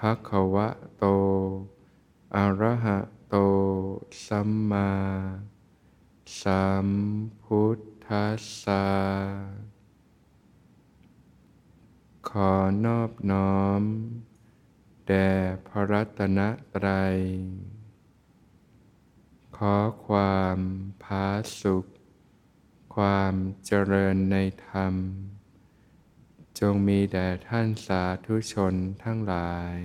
ภควะโต อะระหะโต สัมมาสัมพุทธัสสะขอนอบน้อม แด่พระรัตนตรัย ขอความผาสุข ความเจริญในธรรม จงมีแด่ท่านสาธุชนทั้งหลาย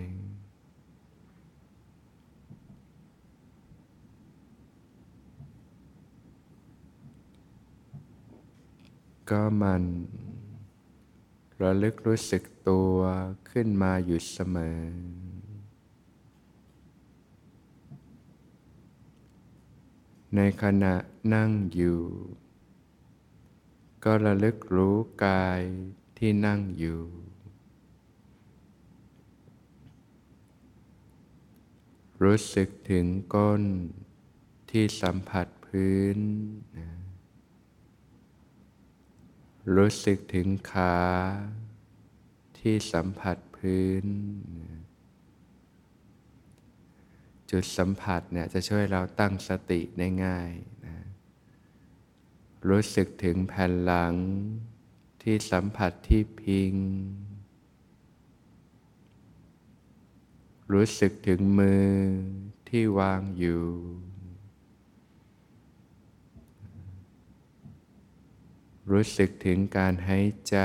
ก็มัน ระลึกรู้สึกตัวขึ้นมาอยู่เสมอ ในขณะนั่งอยู่ ก็ระลึกรู้กาย ที่นั่งอยู่ รู้สึกถึงก้นที่สัมผัสพื้นนะรู้สึกถึงขาที่สัมผัสพื้น จุดสัมผัสเนี่ยจะช่วยเราตั้งสติได้ง่ายนะรู้สึกถึงแผ่นหลัง ที่สัมผัสที่พิง รู้สึกถึงมือที่วางอยู่ รู้สึกถึงการหายใจ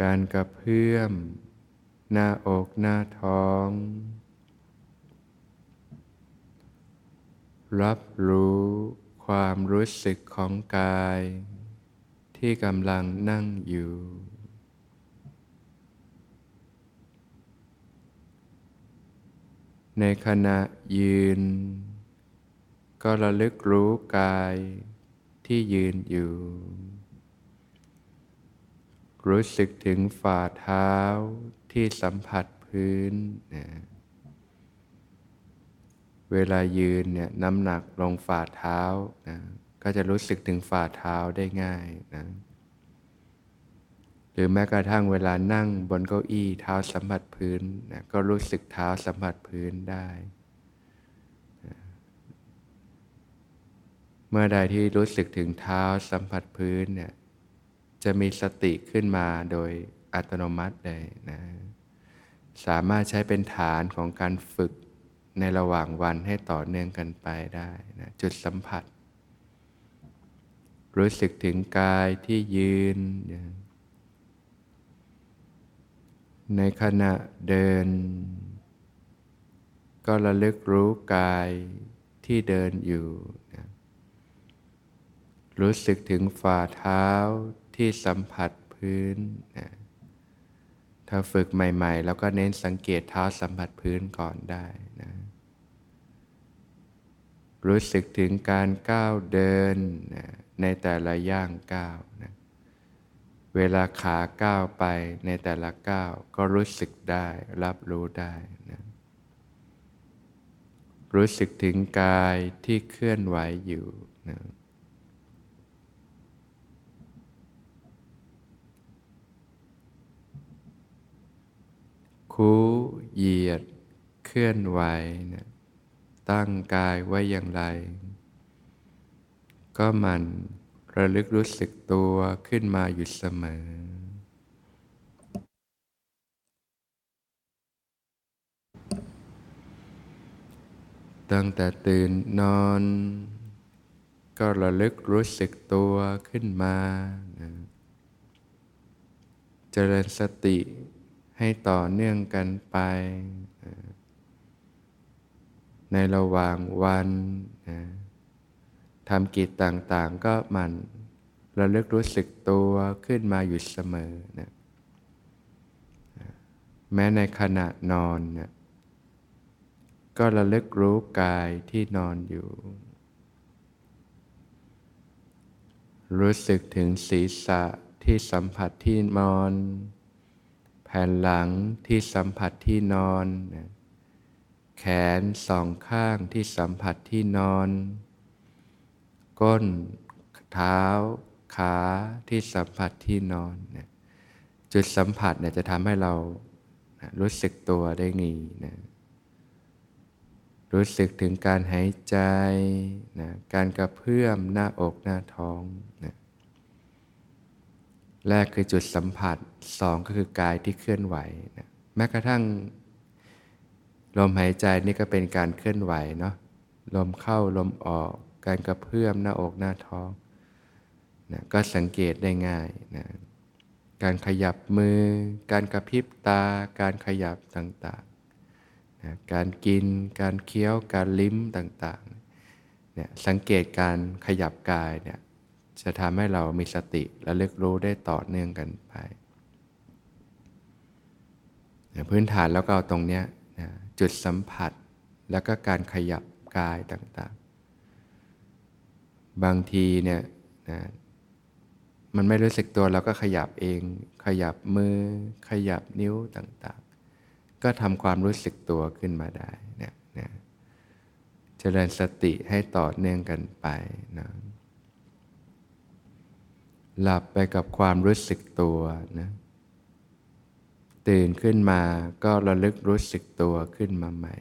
การกระเพื่อม หน้าอกหน้าท้อง รับรู้ ความรู้สึกของกาย ที่กำลังนั่งอยู่ ในขณะยืน ก็ระลึกรู้กายที่ยืนอยู่ รู้สึกถึงฝ่าเท้าที่สัมผัสพื้นนะ เวลายืนเนี่ยน้ำหนักลงฝ่าเท้านะก็จะรู้สึกถึงฝ่าเท้าได้ง่ายนะหรือแม้กระทั่งเวลานั่งบนเก้าอี้เท้าสัมผัสพื้นนะก็รู้สึกเท้าสัมผัสพื้นได้นะเมื่อใดที่รู้สึกถึงเท้าสัมผัสพื้นเนี่ยจะมีสติขึ้นมาโดยอัตโนมัติเลยนะสามารถใช้เป็นฐานของการฝึก ในระหว่างวันให้ต่อเนื่องกันไปได้นะจุดสัมผัส รู้สึกถึงกายที่ยืน ในขณะเดิน ก็ระลึกรู้กายที่เดินอยู่นะรู้สึกถึงฝ่าเท้าที่สัมผัสพื้นนะถ้าฝึกใหม่ ๆ แล้วก็เน้นสังเกตเท้าสัมผัสพื้นก่อนได้นะ รู้สึกถึงการก้าวเดินนะในแต่ละย่างก้าวนะเวลาขาก้าวไปในแต่ละก้าวก็รู้สึกได้รับรู้ได้นะรู้สึกถึงกายที่เคลื่อนไหวอยู่นะคูเหยียดเคลื่อนไหวนะ ตั้งกายไว้อย่างไร ก็มันระลึกรู้สึกตัวขึ้นมาอยู่เสมอ ตั้งแต่ตื่นนอน ก็ระลึกรู้สึกตัวขึ้นมานะเจริญสติให้ต่อเนื่องกันไปนะ ในระหว่างวันนะทำกิจต่างๆ ก็มันระลึกรู้สึกตัวขึ้นมาอยู่เสมอนะแม้ในขณะนอนนี่ยก็ระลึกรู้กายที่นอนอยู่ รู้สึกถึงศีรษะที่สัมผัสที่นอน แผ่นหลังที่สัมผัสที่นอน แขนสองข้างที่สัมผัสที่นอน ก้น เท้า ขาที่สัมผัสที่นอนเนี่ยจุดสัมผัสเนี่ยจะทำให้เรารู้สึกตัวได้งีนะรู้สึกถึงการหายใจนะการกระเพื่อมหน้าอกหน้าท้องนะแรกคือจุดสัมผัสสองก็คือกายที่เคลื่อนไหวนะแม้กระทั่ง ลมหายใจนี่ก็เป็นการเคลื่อนไหวเนาะลมเข้าลมออก การกระเพื่อมหน้าอกหน้าท้องนะก็สังเกตได้ง่ายนะการขยับมือ การกระพริบตา การขยับต่างนะการกิน การเคี้ยว การลิ้มต่างๆเนี่ยสังเกตการขยับกายเนี่ยจะทำให้เรามีสติและเลึกรู้ได้ต่อเนื่องกันไปนะพื้นฐานแล้วก็เอาตรงเนี้ย จุดสัมผัส แล้วก็การขยับกายต่างๆ บางทีเนี่ยนะมันไม่รู้สึกตัวเราก็ขยับเอง ขยับมือ ขยับนิ้วต่างๆ ก็ทำความรู้สึกตัวขึ้นมาได้นะนะเจริญสติให้ต่อเนื่องกันไปนะหลับไปกับความรู้สึกตัวนะ ตื่นขึ้นมาก็ระลึกรู้สึกตัวขึ้นมาใหม่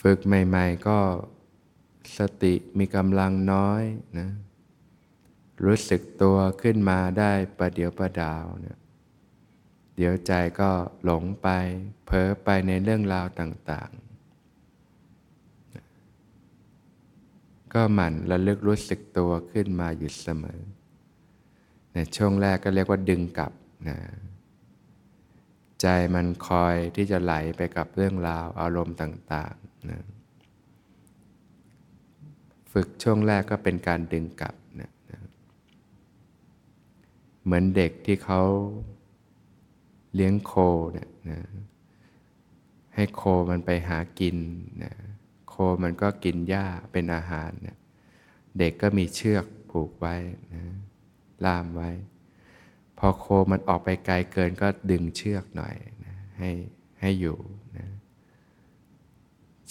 ฝึกใหม่ๆก็สติมีกำลังน้อยนะรู้สึกตัวขึ้นมาได้ประเดี๋ยวประดาวเนี่ยเดี๋ยวใจก็หลงไปเพ้อไปในเรื่องราวต่างๆ ก็หมั่นระลึกรู้สึกตัวขึ้นมาอยู่เสมอในช่วงแรกก็เรียกว่าดึงกลับนะใจมันคอยที่จะไหลไปกับเรื่องราวอารมณ์ต่างนะฝึกช่วงแรกก็เป็นการดึงกลับนะนะเหมือนเด็กที่เขาเลี้ยงโคเนี่ยนะให้โคมันไปหากินนะ โคมันก็กินหญ้าเป็นอาหารเนี่ยเด็กก็มีเชือกผูกไว้นะล่ามไว้ พอโคมันออกไปไกลเกินก็ดึงเชือกหน่อยนะให้ให้อยู่นะ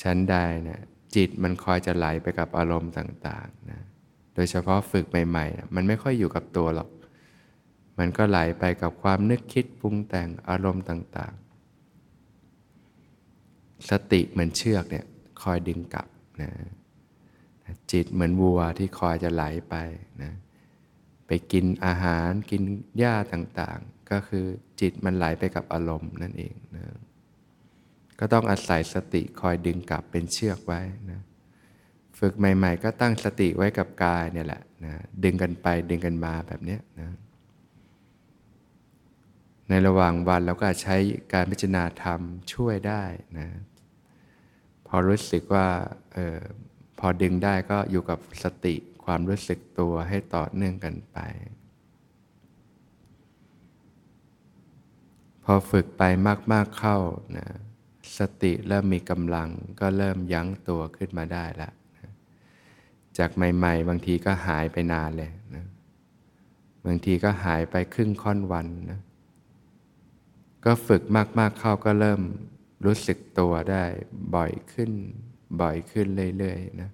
ชั้นใดนะจิตมันคอยจะไหลไปกับอารมณ์ต่างๆนะโดยเฉพาะฝึกใหม่ๆนะมันไม่ค่อยอยู่กับตัวหรอก มันก็ไหลไปกับความนึกคิดปรุงแต่งอารมณ์ต่าง ๆ สติเหมือนเชือกเนี่ย คอยดึงกลับนะจิตเหมือนวัวที่คอยจะไหลไปนะไปกินอาหารกินหญ้าต่างๆ ก็คือจิตมันไหลไปกับอารมณ์นั่นเองนะก็ต้องอาศัยสติคอยดึงกลับเป็นเชือกไว้นะฝึกใหม่ๆ ก็ตั้งสติไว้กับกายเนี่ยแหละนะดึงกันไปดึงกันมาแบบนี้นะในระหว่างวันเราก็ใช้การพิจารณาธรรมช่วยได้นะ พอรู้สึกว่าออพอดึงได้ก็อยู่กับสติความรู้สึกตัวให้ต่อเนื่องกันไป พอฝึกไปมาก ๆเข้านะสติเริ่มมีกำลังก็เริ่มยั้งตัวขึ้นมาได้แล้วนะจากใหม่ ๆ บางทีก็หายไปนานเลยนะบางทีก็หายไปครึ่งค่อนวันนะก็ฝึกมาก ๆเข้าก็เริ่ม รู้สึกตัวได้บ่อยขึ้น บ่อยขึ้นเรื่อยๆนะ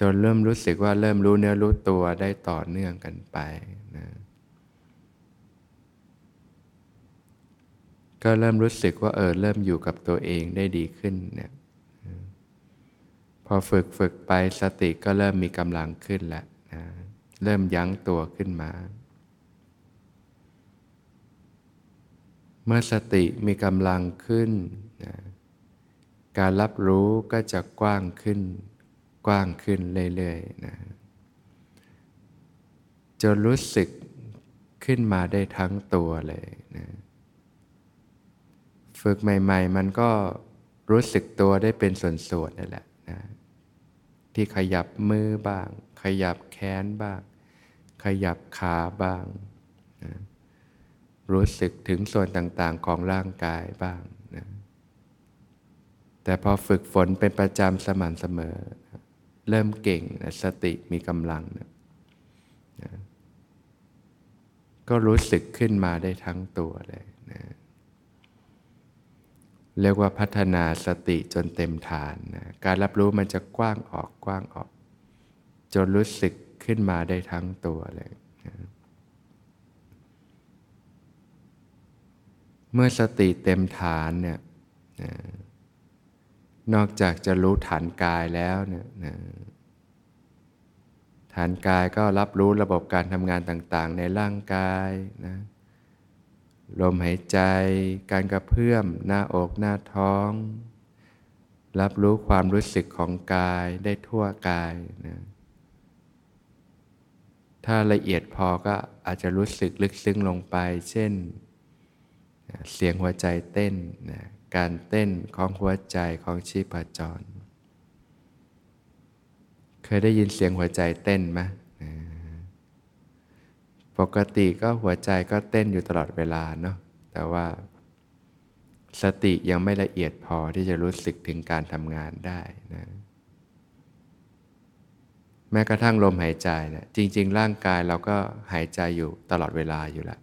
จนเริ่มรู้สึกว่าเริ่มรู้เนื้อรู้ตัวได้ต่อเนื่องกันไปนะก็เริ่มรู้สึกว่าเออเริ่มอยู่กับตัวเองได้ดีขึ้นเนี่ยพอฝึกฝึกไปสติก็เริ่มมีกำลังขึ้นแล้วนะเริ่มยั้งตัวขึ้นมา เมื่อสติมีกำลังขึ้นนะการรับรู้ก็จะกว้างขึ้น กว้างขึ้นเรื่อยๆนะจนรู้สึกขึ้นมาได้ทั้งตัวเลยนะฝึกใหม่ๆ มันก็รู้สึกตัวได้เป็นส่วนๆนั่นแหละนะที่ขยับมือบ้าง ขยับแขนบ้าง ขยับขาบ้างนะ รู้สึกถึงส่วนต่างๆของร่างกายบ้างนะแต่พอฝึกฝนเป็นประจำสม่ำเสมอเริ่มเก่งนะสติมีกำลังนะนะก็รู้สึกขึ้นมาได้ทั้งตัวเลยนะเรียกว่าพัฒนาสติจนเต็มฐานนะการรับรู้มันจะกว้างออกกว้างออก จนรู้สึกขึ้นมาได้ทั้งตัวเลยนะ เมื่อสติเต็มฐานเนี่ยนอกจากจะรู้ฐานกายแล้วเนี่ยฐานกายก็รับรู้ระบบการทำงานต่าง ๆ ในร่างกายนะลมหายใจ การกระเพื่อม หน้าอกหน้าท้อง รับรู้ความรู้สึกของกายได้ทั่วกายนะถ้าละเอียดพอก็อาจจะรู้สึกลึกซึ้งลงไป เช่น เสียงหัวใจเต้นนะการเต้นของหัวใจของชีพจร เคยได้ยินเสียงหัวใจเต้นไหมปกติก็หัวใจก็เต้นอยู่ตลอดเวลาเนาะแต่ว่าสติยังไม่ละเอียดพอที่จะรู้สึกถึงการทำงานได้นะแม้กระทั่งลมหายใจเนะี่ยจริง ๆ ร่างกายเราก็หายใจอยู่ตลอดเวลาอยู่แล้ว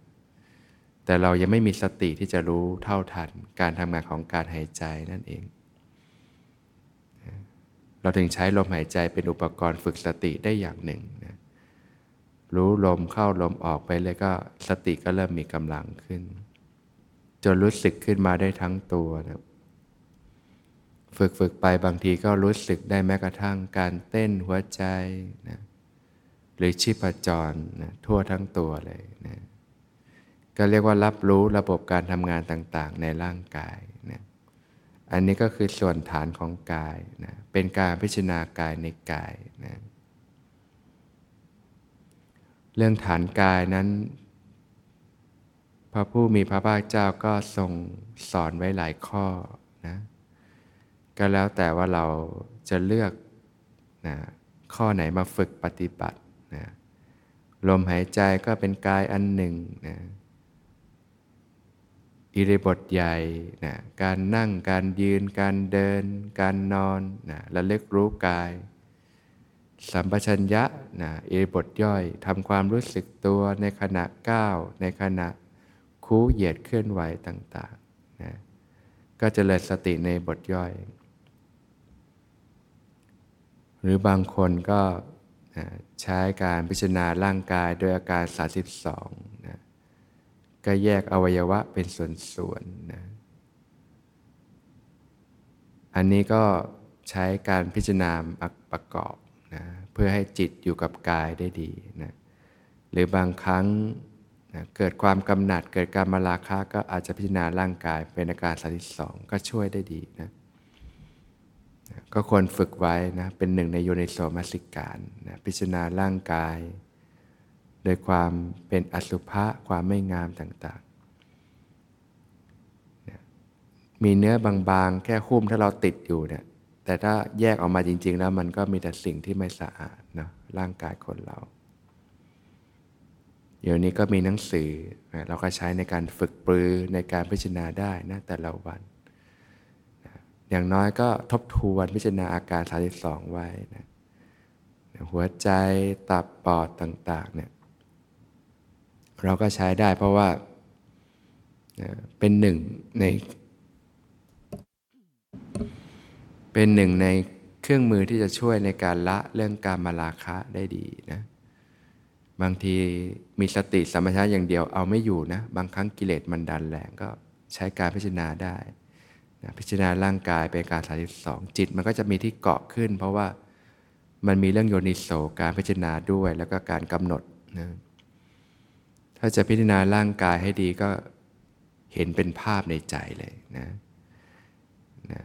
แต่เรายังไม่มีสติที่จะรู้เท่าทันการทำงานของการหายใจนั่นเอง เราถึงใช้ลมหายใจเป็นอุปกรณ์ฝึกสติได้อย่างหนึ่งนะรู้ลมเข้าลมออกไปเลยก็สติก็เริ่มมีกำลังขึ้น จนรู้สึกขึ้นมาได้ทั้งตัวนะฝึกฝึกไปบางทีก็รู้สึกได้แม้กระทั่งการเต้นหัวใจนะหรือชีพจรนะทั่วทั้งตัวเลยนะ ก็เรียกว่ารับรู้ระบบการทำงานต่างๆ ในร่างกายนะอันนี้ก็คือส่วนฐานของกายนะเป็นการพิจารณากายในกายนะเรื่องฐานกายนั้น พระผู้มีพระภาคเจ้าก็ทรงสอนไว้หลายข้อนะก็แล้วแต่ว่าเราจะเลือกนะข้อไหนมาฝึกปฏิบัตินะลมหายใจก็เป็นกายอันหนึ่งนะ อิริบทใหญ่นะการนั่งการยืน การเดิน การนอนนะระลึกรู้กาย สัมปชัญญะนะอิริบทย่อยทำความรู้สึกตัวในขณะก้าวในขณะคูเหยียดเคลื่อนไหวต่างๆนะก็จะเลยสติในบทย่อย หรือบางคนก็นะใช้การพิจารณาร่างกายโดยอาการ 32 ก็แยกอวัยวะเป็นส่วนๆนะอันนี้ก็ใช้การพิจารณาประกอบนะเพื่อให้จิตอยู่กับกายได้ดีนะหรือบางครั้งนะเกิดความกำหนัดเกิดการมาราคะก็อาจจะพิจารณาร่างกายเป็นอาการสาิสองก็ช่วยได้ดีนะนะก็ควรฝึกไว้นะเป็นหนึ่งในโยนิโสมัสิการนะพิจารณาร่างกาย โดยความเป็นอสุภะความไม่งามต่างๆ มีเนื้อบางๆ แค่คุ้มถ้าเราติดอยู่เนี่ย แต่ถ้าแยกออกมาจริง ๆ แล้วมันก็มีแต่สิ่งที่ไม่สะอาดนะร่างกายคนเรา เดี๋ยวนี้ก็มีหนังสือ เราก็ใช้ในการฝึกปรือในการพิจารณาได้นะแต่ละวัน อย่างน้อยก็ทบทวนพิจารณาอาการ 32 ไว้นะหัวใจตับปอดต่าง ๆ เนี่ย เราก็ใช้ได้เพราะว่าเป็นหนึ่งใน เป็นหนึ่งในเครื่องมือที่จะช่วยในการละเรื่องการมาราคะได้ดีนะบางทีมีสติสมัชาอย่างเดียวเอาไม่อยู่นะ บางครั้งกิเลสมันดันแรงก็ใช้การพิจารณาได้นะพิจารณาร่างกายเป็นการสาสองจิตมันก็จะมีที่เกาะขึ้น เพราะว่ามันมีเรื่องโยนิโสการพิจารณาด้วยแล้วก็การกำหนดนะ ถ้าจะพิจารณาร่างกายให้ดีก็เห็นเป็นภาพในใจเลยนะนะ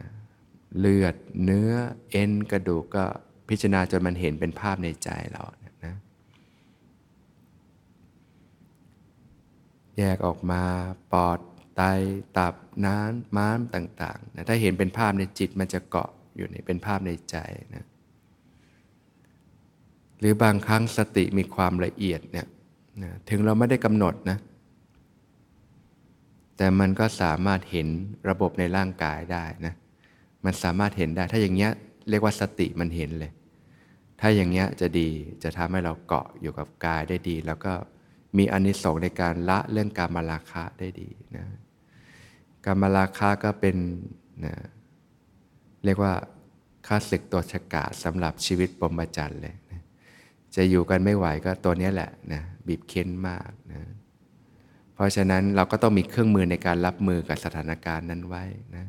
เลือดเนื้อเอ็นกระดูกก็พิจารณาจนมันเห็นเป็นภาพในใจเรานะแยกออกมาปอดไตตับน้ำม้ามต่างๆนะถ้าเห็นเป็นภาพในจิตมันจะเกาะอยู่ในเป็นภาพในใจนะหรือบางครั้งสติมีความละเอียดเนี่ย นะถึงเราไม่ได้กำหนดนะ แต่มันก็สามารถเห็นระบบในร่างกายได้นะ มันสามารถเห็นได้ ถ้าอย่างเงี้ยเรียกว่าสติมันเห็นเลย ถ้าอย่างเงี้ยจะดีจะทำให้เราเกาะอยู่กับกายได้ดี แล้วก็มีอนิสงส์ในการละเรื่องการมาราคะได้ดีนะการมาราคะก็เป็นนะเรียกว่าค่าศึกตัวฉกาสำหรับชีวิตปรมจันทร์เลย จะอยู่กันไม่ไหวก็ตัวนี้แหละนะบีบเค้นมากนะเพราะฉะนั้นเราก็ต้องมีเครื่องมือในการรับมือกับสถานการณ์นั้นไว้นะ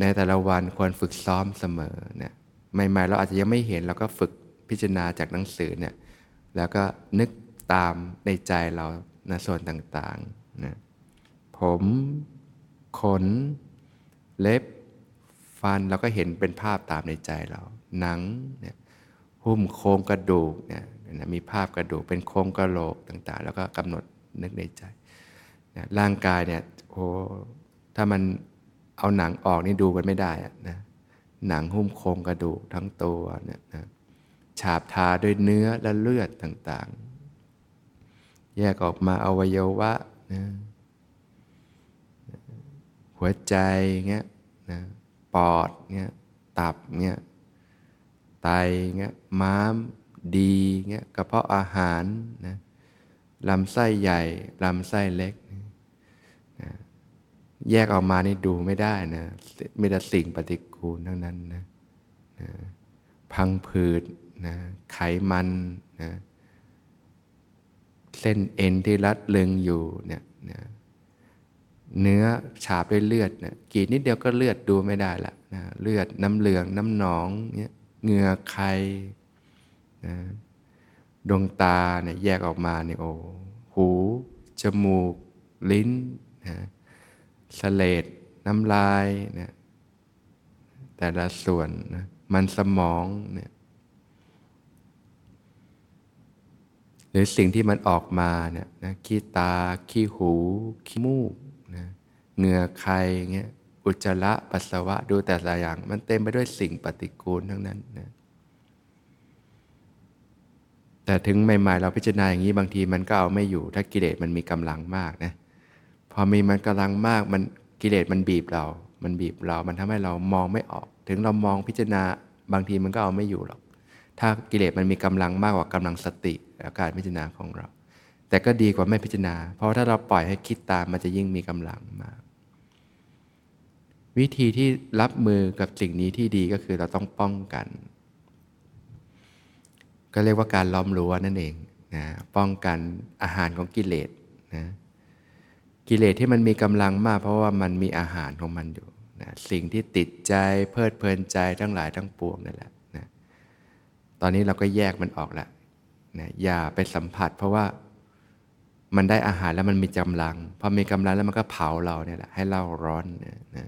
ในแต่ละวันควรฝึกซ้อมเสมอเนี่ยใหม่ๆเราอาจจะยังไม่เห็นเราก็ฝึกพิจารณาจากหนังสือเนี่ยแล้วก็นึกตามในใจเรานะส่วนต่างๆนะผมขน เล็บ ฟันเราก็เห็นเป็นภาพตามในใจเรา หนังเนี่ย หุ้มโครงกระดูกเนี่ยมีภาพกระดูกเป็นโครงกระโหลกต่าง ๆ แล้วก็กำหนดนึกในใจนะร่างกายเนี่ยโอ้ถ้ามันเอาหนังออกนี่ดูกันไม่ได้นะหนังหุ้มโครงกระดูกทั้งตัวเนี่ยนะฉาบทาด้วยเนื้อและเลือดต่าง ๆ แยกออกมาอวัยวะนะหัวใจเงี้ยนะปอดเงี้ยตับเงี้ย ไตเงี้ยม้าม ดีเงี้ยกระเพาะอาหารนะลำไส้ใหญ่ลำไส้เล็กนะแยกออกมานี่ดูไม่ได้นะมีแต่สิ่งปฏิกูลทั้งนั้นนะนะพังผืดนะไขมันนะเส้นเอ็นที่รัดลึงอยู่เนี่ยนะเนื้อฉาบด้วยเลือดเนี่ยกีดนิดเดียวก็เลือดดูไม่ได้ละนะเลือดน้ำเหลืองน้ำหนองเนี่ย เหงื่อไข่นะดวงตาเนี่ยแยกออกมาเนี่ยโอ้หู จมูก ลิ้นนะสเลดน้ำลายเนี่ยแต่ละส่วนนะมันสมองเนี่ยหรือสิ่งที่มันออกมาเนี่ยนะขี้ตา ขี้หู ขี้มูกนะเหงื่อใครเงี้ย อุจจาระปัสสาวะดูแต่ละอย่าง มันเต็มไปด้วยสิ่งปฏิกูลทั้งนั้นนะแต่ถึงใหม่ๆ เราพิจารณาอย่างนี้บางทีมันก็เอาไม่อยู่ ถ้ากิเลสมันมีกำลังมากนะพอมีมันกำลังมากมันกิเลสมันบีบเรา มันบีบเรา มันทำให้เรามองไม่ออก ถึงเรามองพิจารณาบางทีมันก็เอาไม่อยู่หรอก ถ้ากิเลสมันมีกำลังมากกว่ากำลังสติและการพิจารณาของเรา แต่ก็ดีกว่าไม่พิจารณา เพราะถ้าเราปล่อยให้คิดตามมันจะยิ่งมีกำลังมาก วิธีที่รับมือกับสิ่งนี้ที่ดีก็คือเราต้องป้องกัน ก็เรียกว่าการล้อมรั้วนั่นเองนะป้องกันอาหารของกิเลสนะกิเลสที่มันมีกำลังมาก เพราะว่ามันมีอาหารของมันอยู่นะสิ่งที่ติดใจเพลิดเพลินใจทั้งหลายทั้งปวงนั่นแหละนะตอนนี้เราก็แยกมันออกแล้วนะอย่าไปสัมผัส เพราะว่ามันได้อาหารแล้วมันมีกำลังพอมีกำลังแล้วมันก็เผาเราเนี่ยแหละให้เราร้อนนะนะ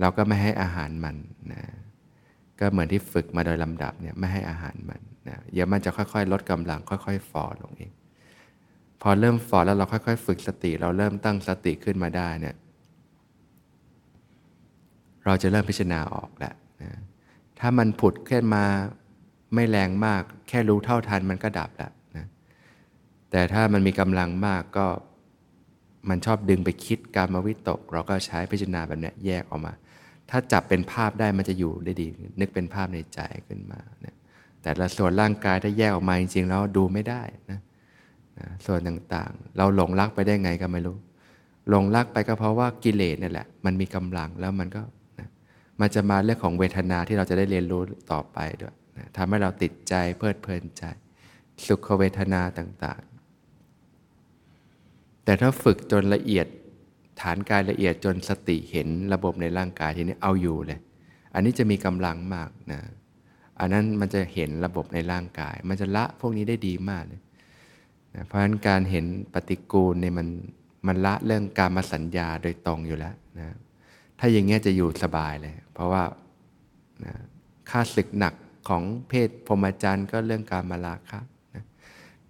เราก็ไม่ให้อาหารมันนะก็เหมือนที่ฝึกมาโดยลำดับเนี่ยไม่ให้อาหารมันนะเดี๋ยวมันจะค่อยๆ ลดกำลังค่อย ๆฟอลงเอง พอเริ่มฟอแล้วเราค่อย ๆ ฝึกสติ เราเริ่มตั้งสติขึ้นมาได้เนี่ยเราจะเริ่มพิจารณาออกแล้วนะถ้ามันผุดขึ้นมาไม่แรงมาก แค่รู้เท่าทันมันก็ดับแล้วนะแต่ถ้ามันมีกำลังมากก็ มันชอบดึงไปคิดการมาวิตก เราก็ใช้พิจารณาแบบนี้แยกออกมา ถ้าจับเป็นภาพได้มันจะอยู่ได้ดี นึกเป็นภาพในใจขึ้นมานะแต่ละส่วนร่างกายถ้าแยกออกมาจริงๆแล้วดูไม่ได้นะนะส่วนต่างๆ เราหลงรักไปได้ไงก็ไม่รู้ หลงรักไปก็เพราะว่ากิเลสนี่แหละ มันมีกำลังแล้วมันก็นะมันจะมาเรื่องของเวทนาที่เราจะได้เรียนรู้ต่อไปด้วยนะทำให้เราติดใจเพลิดเพลินใจ สุขเวทนาต่างๆ แต่ถ้าฝึกจนละเอียดฐานกายละเอียดจนสติเห็นระบบในร่างกายทีนี้เอาอยู่เลย อันนี้จะมีกำลังมากนะ อันนั้นมันจะเห็นระบบในร่างกาย มันจะละพวกนี้ได้ดีมากเลยนะเพราะฉะนั้นการเห็นปฏิกูลเนี่ยมันมันละเรื่องการมาสัญญาโดยตรงอยู่แล้วนะถ้าอย่างเงี้ยจะอยู่สบายเลย เพราะว่านะค่าศึกหนักของเพศพรหมจรรย์ก็เรื่องการมาลาคะ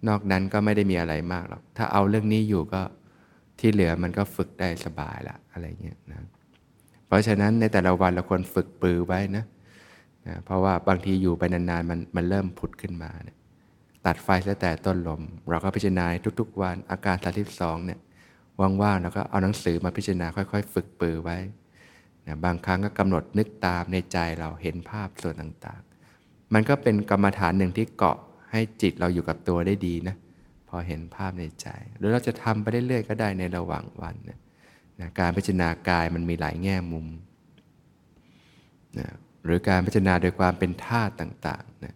นอกนั้นก็ไม่ได้มีอะไรมากหรอก ถ้าเอาเรื่องนี้อยู่ก็ที่เหลือมันก็ฝึกได้สบายละอะไรเงี้ยนะ เพราะฉะนั้นในแต่ละวันเราควรฝึกปือไว้นะนะ เพราะว่าบางทีอยู่ไปนานๆมันมันเริ่มผุดขึ้นมาเนี่ยตัดไฟตั้งแต่ต้นลม เราก็พิจารณาทุกๆ วันอาการ32เนี่ยว่างๆแล้วก็เอาหนังสือมาพิจารณาค่อยๆ ฝึกปือไว้นะบางครั้งก็กำหนดนึกตามในใจเราเห็นภาพส่วนต่างๆ มันก็เป็นกรรมฐานหนึ่งที่เกาะ ให้จิตเราอยู่กับตัวได้ดีนะพอเห็นภาพในใจ หรือเราจะทำไปเรื่อยๆก็ได้ในระหว่างวันนะนะการพิจารณากายมันมีหลายแง่มุมนะหรือการพิจารณาโดยความเป็นธาตุต่างๆนะ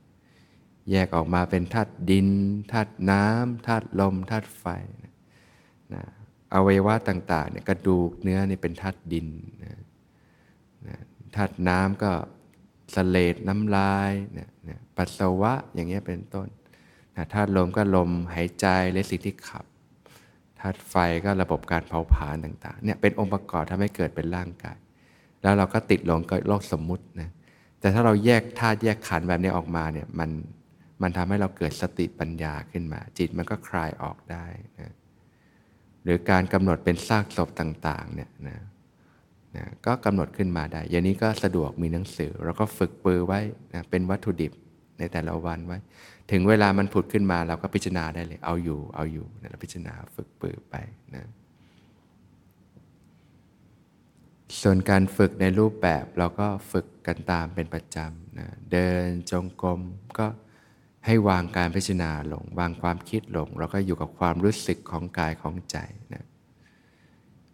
แยกออกมาเป็นธาตุดินธาตุน้ำธาตุลมธาตุไฟนะนะอวัยวะต่างๆเนี่ยกระดูกเนื้อนี่เป็นธาตุดินนะนะธาตุน้ำก็สเลดน้ำลายนะ นะปัสสาวะอย่างเงี้ยเป็นต้นนะธาตุลมก็ลมหายใจและสิ่งที่ขับธาตุไฟก็ระบบการเผาผลาญต่างๆเนี่ยเป็นองค์ประกอบทำให้เกิดเป็นร่างกาย แล้วเราก็ติดลงกับโลกสมมุตินะแต่ถ้าเราแยกธาตุแยกขันแบบนี้ออกมาเนี่ยมันมันทำให้เราเกิดสติปัญญาขึ้นมา จิตมันก็คลายออกได้นะหรือการกำหนดเป็นซากศพต่างๆเนี่ยนะ นะก็กำหนดขึ้นมาได้ อย่างนี้ก็สะดวกมีหนังสือเราก็ฝึกปือไว้นะเป็นวัตถุดิบในแต่ละวันไว้ ถึงเวลามันผุดขึ้นมาเราก็พิจารณาได้เลย เอาอยู่เอาอยู่นะเราพิจารณาฝึกปือไปนะส่วนการฝึกในรูปแบบเราก็ฝึกกันตามเป็นประจำนะเดินจงกรมก็ให้วางการพิจารณาลง วางความคิดลง แล้วก็อยู่กับความรู้สึกของกายของใจนะ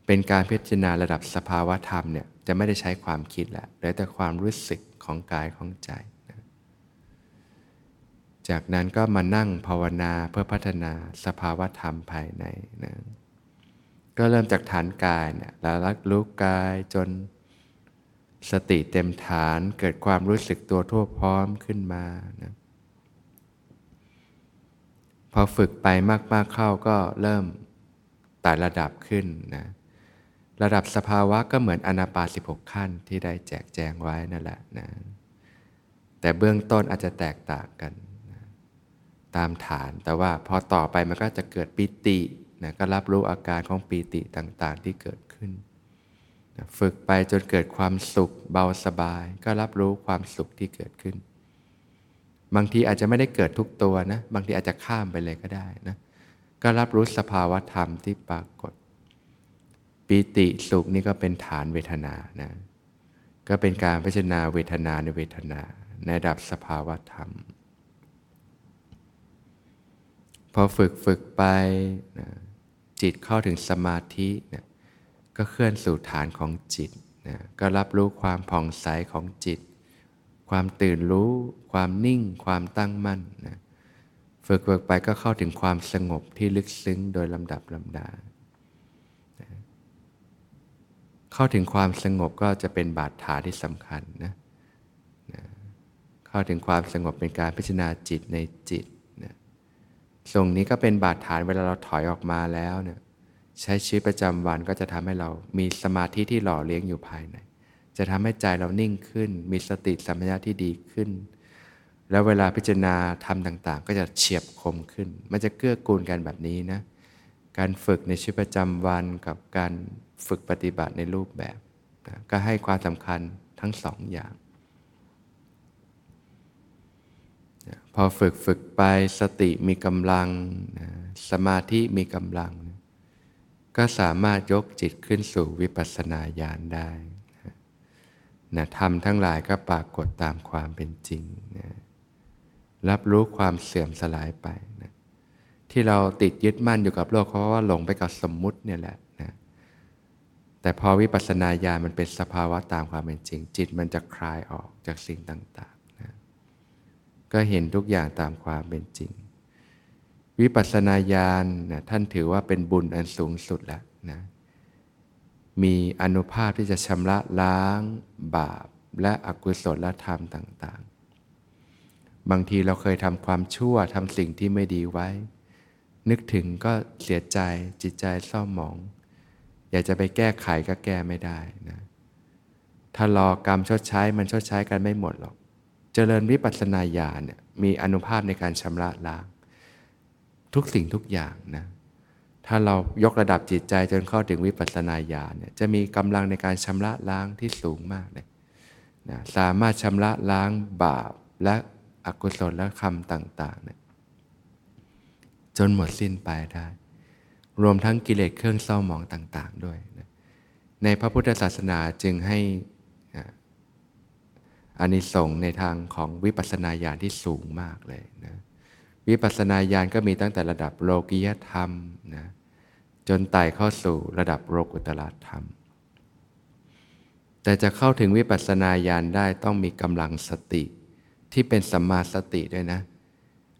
เป็นการพิจารณาระดับสภาวะธรรมเนี่ยจะไม่ได้ใช้ความคิดแล้วเหลือแต่ความรู้สึกของกายของใจนะจากนั้นก็มานั่งภาวนาเพื่อพัฒนาสภาวะธรรมภายในนะก็เริ่มจากฐานกายเนี่ยแล้วรักรู้กายจนสติเต็มฐานเกิดความรู้สึกตัวทั่วพร้อมขึ้นมานะพอฝึกไปมาก ๆ เข้าก็เริ่มไต่ระดับขึ้นนะ ระดับสภาวะก็เหมือนอนาปา16 ขั้นที่ได้แจกแจงไว้นั่นแหละนะแต่เบื้องต้นอาจจะแตกต่างกันนะตามฐานแต่ว่าพอต่อไปมันก็จะเกิดปิตินะก็รับรู้อาการของปีติต่างๆที่เกิดขึ้นนะฝึกไปจนเกิดความสุขเบาสบาย ก็รับรู้ความสุขที่เกิดขึ้น บางทีอาจจะไม่ได้เกิดทุกตัวนะบางทีอาจจะข้ามไปเลยก็ได้นะก็รับรู้สภาวะธรรมที่ปรากฏ ปีติสุขนี่ก็เป็นฐานเวทนานะก็เป็นการพิจารณาเวทนาในเวทนา ในระดับสภาวะธรรม พอฝึกฝึกไปนะจิตเข้าถึงสมาธินะก็เคลื่อนสู่ฐานของจิตนะก็รับรู้ความผ่องใสของจิต ความตื่นรู้ ความนิ่ง ความตั้งมั่นนะฝึกฝึกไปก็เข้าถึงความสงบที่ลึกซึ้งโดยลำดับลำดานะ เข้าถึงความสงบก็จะเป็นบาดฐานที่สำคัญนะนะเข้าถึงความสงบเป็นการพิจารณาจิตในจิตตรงนี้ก็เป็นบาดฐานเวลาเราถอยออกมาแล้วเนี่ยใช้ชีวิตประจำวันก็จะทำให้เรามีสมาธิที่หล่อเลี้ยงอยู่ภายใน จะทำให้ใจเรานิ่งขึ้น มีสติสัมปชัญญะที่ดีขึ้น แล้วเวลาพิจารณาทำต่างๆ ก็จะเฉียบคมขึ้น มันจะเกื้อกูลกันแบบนี้นะ การฝึกในชีวิตประจำวันกับการ ฝึกปฏิบัติในรูปแบบนะก็ให้ความสำคัญทั้งสองอย่างพอฝึกฝึกไปสติมีกำลังนะสมาธิมีกำลังนะก็สามารถยกจิตขึ้นสู่วิปัสสนาญาณได้นะนะธรรมทั้งหลายก็ปรากฏตามความเป็นจริงนะรับรู้ความเสื่อมสลายไปนะที่เราติดยึดมั่นอยู่กับโลกเพราะว่าหลงไปกับสมมุติเนี่ยแหละ แต่พอวิปัสสนาญาณมันเป็นสภาวะตามความเป็นจริง จิตมันจะคลายออกจากสิ่งต่างๆก็เห็นทุกอย่างตามความเป็นจริง วิปัสสนาญาณนะท่านถือว่าเป็นบุญอันสูงสุดแล้วนะมีอนุภาพที่จะชำระล้างบาปและอกุศลธรรมต่าง ๆ บางทีเราเคยทำความชั่วทำสิ่งที่ไม่ดีไว้ นึกถึงก็เสียใจจิตใจเศร้าหมอง อยากจะไปแก้ไขก็แก้ไม่ได้นะถ้ารอกรรมชดใช้มันชดใช้กันไม่หมดหรอก เจริญวิปัสสนาญาณเนี่ยมีอนุภาพในการชำระล้าง ทุกสิ่งทุกอย่างนะถ้าเรายกระดับจิตใจจนเข้าถึงวิปัสสนาญาณเนี่ยจะมีกำลังในการชำระล้างที่สูงมากเลยนะสามารถชำระล้างบาปและอกุศลและคำต่างๆนะจนหมดสิ้นไปได้ รวมทั้งกิเลสเครื่องเศร้าหมองต่าง ๆ ด้วยนะในพระพุทธศาสนาจึงให้อานิสงส์ในทางของวิปัสสนาญาณที่สูงมากเลยนะวิปัสสนาญาณก็มีตั้งแต่ระดับโลกิยธรรมนะจนไต่เข้าสู่ระดับโลกุตละธรรม แต่จะเข้าถึงวิปัสสนาญาณได้ต้องมีกำลังสติที่เป็นสัมมาสติด้วยนะ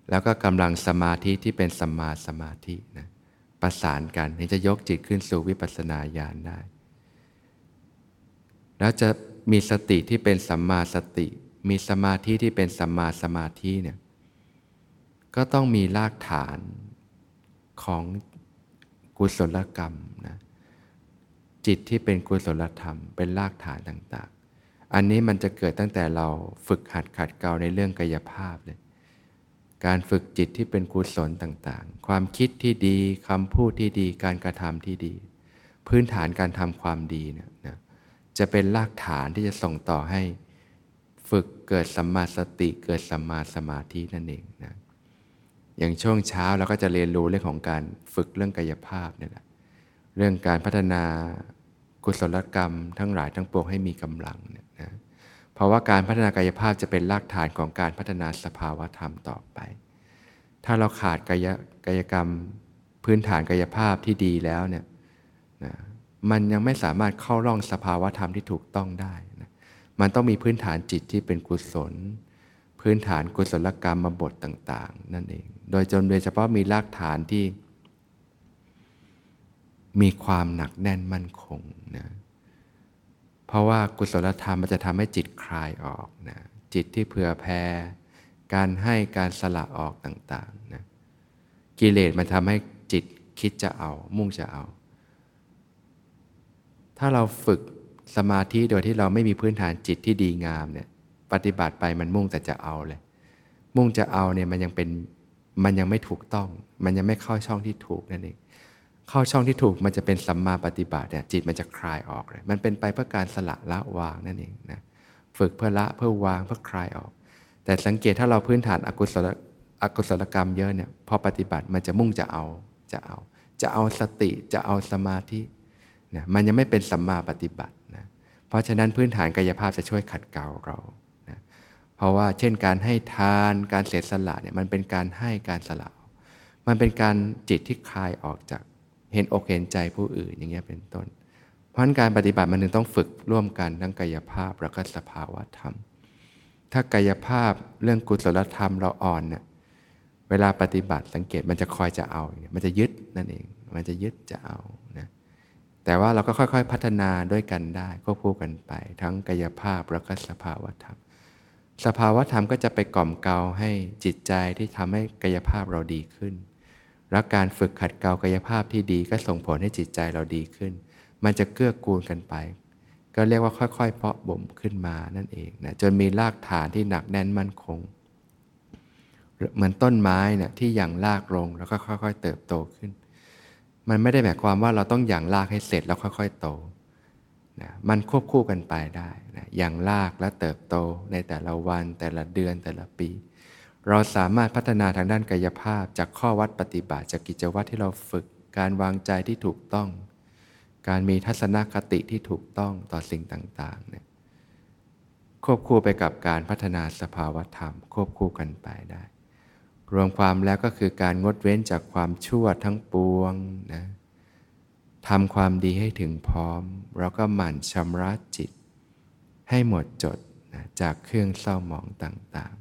แล้วก็กำลังสมาธิที่เป็นสัมมาสมาธินะ ประสานกันถึงจะยกจิตขึ้นสู่วิปัสสนาญาณได้ แล้วจะมีสติที่เป็นสัมมาสติ มีสมาธิที่เป็นสัมมาสมาธิเนี่ยก็ต้องมีรากฐานของกุศลกรรมนะจิตที่เป็นกุศลธรรม เป็นรากฐานต่าง ๆ อันนี้มันจะเกิดตั้งแต่เราฝึกหัดขัดเกลาในเรื่องกายภาพเลย การฝึกจิตที่เป็นกุศลต่างๆ ความคิดที่ดีคำพูดที่ดี การกระทำที่ดี พื้นฐานการทำความดีเนี่ยนะจะเป็นรากฐานที่จะส่งต่อให้ ฝึกเกิดสัมมาสติเกิดสัมมาสมาธินั่นเองนะอย่างช่วงเช้าเราก็จะเรียนรู้เรื่องของการฝึกเรื่องกายภาพนี่แหละเรื่องการพัฒนากุศลกรรมทั้งหลายทั้งปวงให้มีกำลังเนี่ยนะ เพราะว่าการพัฒนากายภาพจะเป็นรากฐานของการพัฒนาสภาวะธรรมต่อไป ถ้าเราขาดกายกายกรรมพื้นฐานกายภาพที่ดีแล้วเนี่ยนะมันยังไม่สามารถเข้าร่องสภาวะธรรมที่ถูกต้องได้นะมันต้องมีพื้นฐานจิตที่เป็นกุศล พื้นฐานกุศลกรรมมาบทต่าง ๆ นั่นเอง โดยจนโดยเฉพาะมีรากฐานที่ มีความหนักแน่นมั่นคงนะ เพราะว่ากุศลธรรมมันจะทำให้จิตคลายออกนะจิตที่เผื่อแผ่การให้การสละออกต่างๆนะกิเลสมันทำให้จิตคิดจะเอา มุ่งจะเอา ถ้าเราฝึกสมาธิโดยที่เราไม่มีพื้นฐานจิตที่ดีงามเนี่ยปฏิบัติไปมันมุ่งแต่จะเอาเลย มุ่งจะเอาเนี่ยมันยังเป็นมันยังไม่ถูกต้อง มันยังไม่เข้าช่องที่ถูกนั่นเอง เข้าช่องที่ถูกมันจะเป็นสัมมาปฏิบัติเนี่ยจิตมันจะคลายออกเลย มันเป็นไปเพื่อการสละละวางนั่นเองนะฝึกเพื่อละเพื่อวางเพื่อคลายออก แต่สังเกตถ้าเราพื้นฐานอกุศลอกุศลกรรมเยอะเนี่ยพอปฏิบัติมันจะมุ่งจะเอาจะเอา จะเอาสติจะเอาสมาธินะมันยังไม่เป็นสัมมาปฏิบัตินะเพราะฉะนั้นพื้นฐานกายภาพจะช่วยขัดเกลาเรานะเพราะว่าเช่นการให้ทานการเสียสละเนี่ยมันเป็นการให้การสละ มันเป็นการจิตที่คลายออกจาก เห็นอกเห็นใจผู้อื่นอย่างเงี้ยเป็นต้น เพราะฉะนั้นการปฏิบัติมันถึงต้องฝึกร่วมกันทั้งกายภาพแล้วก็สภาวะธรรม ถ้ากายภาพเรื่องกุศลธรรมเราอ่อนเนี่ยเวลาปฏิบัติสังเกตมันจะคอยจะเอา มันจะยึดนั่นเอง มันจะยึดจะเอานะแต่ว่าเราก็ค่อยๆพัฒนาด้วยกันได้ควบคู่กันไป ทั้งกายภาพแล้วก็สภาวะธรรม สภาวะธรรมก็จะไปกล่อมเกลาให้จิตใจที่ทำให้กายภาพเราดีขึ้น แล้วการฝึกขัดเกลากายภาพที่ดีก็ส่งผลให้จิตใจเราดีขึ้น มันจะเกื้อกูลกันไป ก็เรียกว่าค่อยๆ เพาะบ่มขึ้นมานั่นเองนะจนมีรากฐานที่หนักแน่นมั่นคง เหมือนต้นไม้นะที่อย่างรากลงแล้วก็ค่อยๆ เติบโตขึ้น มันไม่ได้หมายความว่าเราต้องอย่างลากให้เสร็จแล้วค่อย ๆ โตนะมันควบคู่กันไปได้นะอย่างลากและเติบโตในแต่ละวันแต่ละเดือนแต่ละปี เราสามารถพัฒนาทางด้านกายภาพจากข้อวัดปฏิบัติจากกิจวัตรที่เราฝึก การวางใจที่ถูกต้อง การมีทัศนคติที่ถูกต้องต่อสิ่งต่างๆเนี่ยควบคู่ไปกับการพัฒนาสภาวธรรม ควบคู่กันไปได้ รวมความแล้วก็คือการงดเว้นจากความชั่วทั้งปวงนะทำความดีให้ถึงพร้อม แล้วก็หมั่นชำระจิต ให้หมดจดนะจากเครื่องเศร้าหมองต่าง